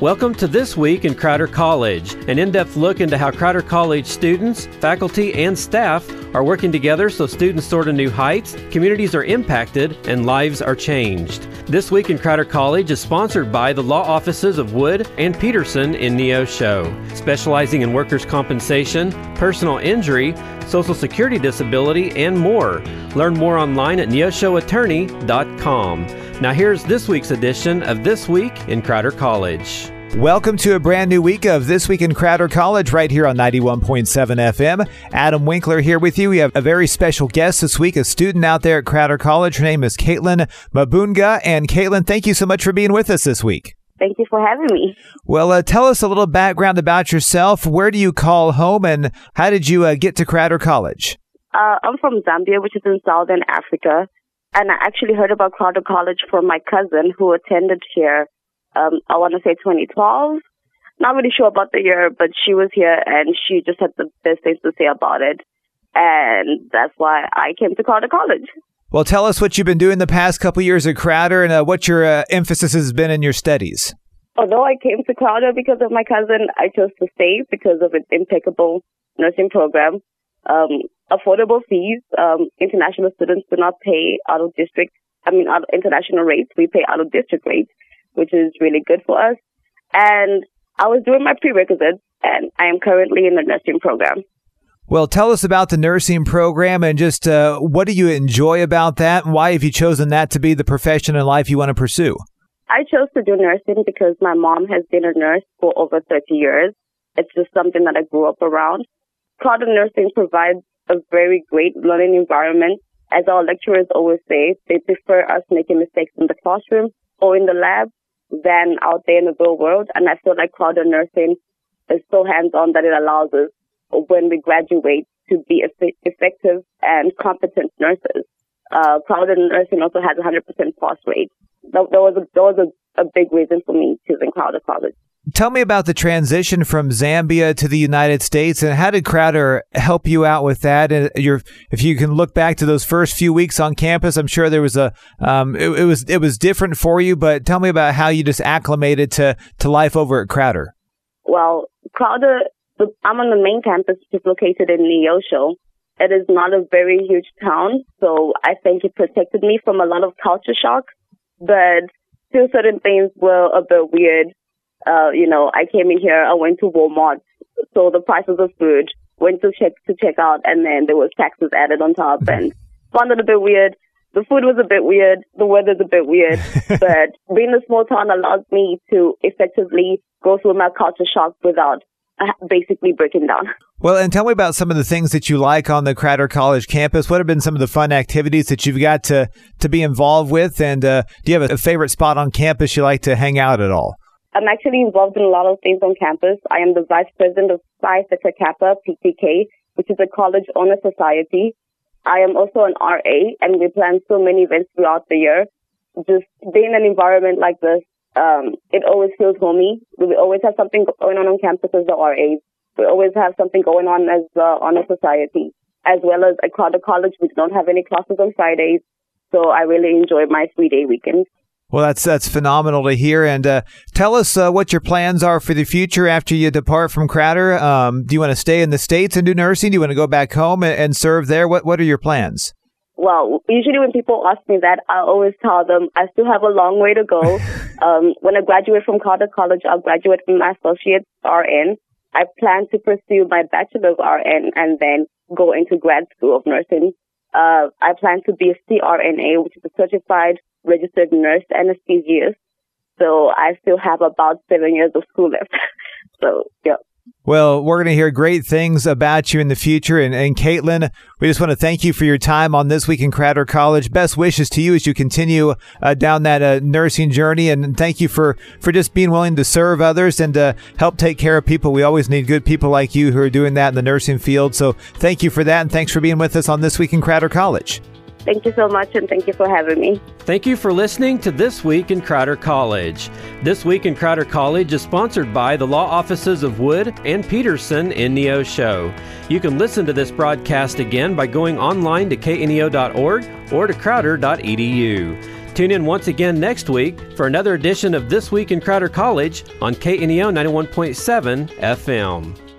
Welcome to This Week in Crowder College, an in depth look into how Crowder College students, faculty, and staff are working together so students soar to new heights, communities are impacted, and lives are changed. This Week in Crowder College is sponsored by the law offices of Wood and Peterson in Neosho, specializing in workers' compensation, personal injury, social security disability, and more. Learn more online at neoshoattorney.com. Now, here's this week's edition of This Week in Crowder College. Welcome to a brand new week of This Week in Crowder College right here on 91.7 FM. Adam Winkler here with you. We have a very special guest this week, a student out there at Crowder College. Her name is Caitlyn Mabunga. And Caitlyn, thank you so much for being with us this week. Thank you for having me. Well, uh, tell us a little background about yourself. Where do you call home and how did you uh, get to Crowder College? Uh, I'm from Zambia, which is in southern Africa and I actually heard about Crowder College from my cousin who attended here. Um, I want to say 2012. Not really sure about the year, but she was here and she just had the best things to say about it, and that's why I came to Crowder College. Well, tell us what you've been doing the past couple years at Crowder and uh, what your uh, emphasis has been in your studies. Although I came to Crowder because of my cousin, I chose to stay because of its impeccable nursing program um, affordable fees. Um, international students do not pay out of district, I mean, out international rates. We pay out of district rates, which is really good for us. And I was doing my prerequisites and I am currently in the nursing program. Well, tell us about the nursing program and just uh, what do you enjoy about that and why have you chosen that to be the profession in life you want to pursue? I chose to do nursing because my mom has been a nurse for over 30 years. It's just something that I grew up around. Crowder Nursing provides a very great learning environment. As our lecturers always say, they prefer us making mistakes in the classroom or in the lab than out there in the real world. And I feel like Crowder Nursing is so hands-on that it allows us, when we graduate, to be effective and competent nurses. Uh, Crowder Nursing also has 100% pass rate. That, that was a, that was a, a big reason for me choosing Crowder College. Tell me about the transition from Zambia to the United States, and how did Crowder help you out with that? And your, if you can look back to those first few weeks on campus, I'm sure there was a, um, it, it, was it was different for you. But tell me about how you just acclimated to to life over at Crowder. Well, Crowder, I'm on the main campus, which is located in Neosho. It is not a very huge town, so I think it protected me from a lot of culture shock. But still, certain things were a bit weird uh, you know, I came in here, I went to Walmart, saw the prices of food, went to check to check out, and then there was taxes added on top, and found it a bit weird. The food was a bit weird. The weather's a bit weird, but being a small town allows me to effectively go through my culture shock without uh, basically breaking down. Well, and tell me about some of the things that you like on the Crowder College campus. What have been some of the fun activities that you've got to to be involved with? And uh, do you have a favorite spot on campus you like to hang out at all? I'm actually involved in a lot of things on campus. I am the vice president of Phi Theta Kappa PTK, which is a college owner society. I am also an RA, and we plan so many events throughout the year. Just being in an environment like this, um, it always feels homey. We always have something going on on campus as the RAs. We always have something going on as the honor society, as well as at Crowder College. We don't have any classes on Fridays, so I really enjoy my three day weekends. Well, that's that's phenomenal to hear. And uh, tell us uh, what your plans are for the future after you depart from Crowder. Um, do you want to stay in the states and do nursing? Do you want to go back home and, and serve there? What What are your plans? Well, usually when people ask me that, I always tell them I still have a long way to go. um, when I graduate from Crowder College, I'll graduate with my associate's RN. I plan to pursue my bachelor's RN and then go into grad school of nursing. Uh, I plan to be a CRNA, which is a certified registered nurse anesthesiast. So I still have about seven years of school left. so, yeah. Well, we're going to hear great things about you in the future. And, and Caitlyn, we just want to thank you for your time on This Week in Crowder College. Best wishes to you as you continue uh, down that uh, nursing journey. And thank you for, for just being willing to serve others and to help take care of people. We always need good people like you who are doing that in the nursing field. So thank you for that. And thanks for being with us on This Week in Crowder College. Thank you so much, and thank you for having me. Thank you for listening to This Week in Crowder College. This Week in Crowder College is sponsored by the law offices of Wood and Peterson in Neosho. You can listen to this broadcast again by going online to kneo.org or to crowder.edu. Tune in once again next week for another edition of This Week in Crowder College on KNEO 91.7 FM.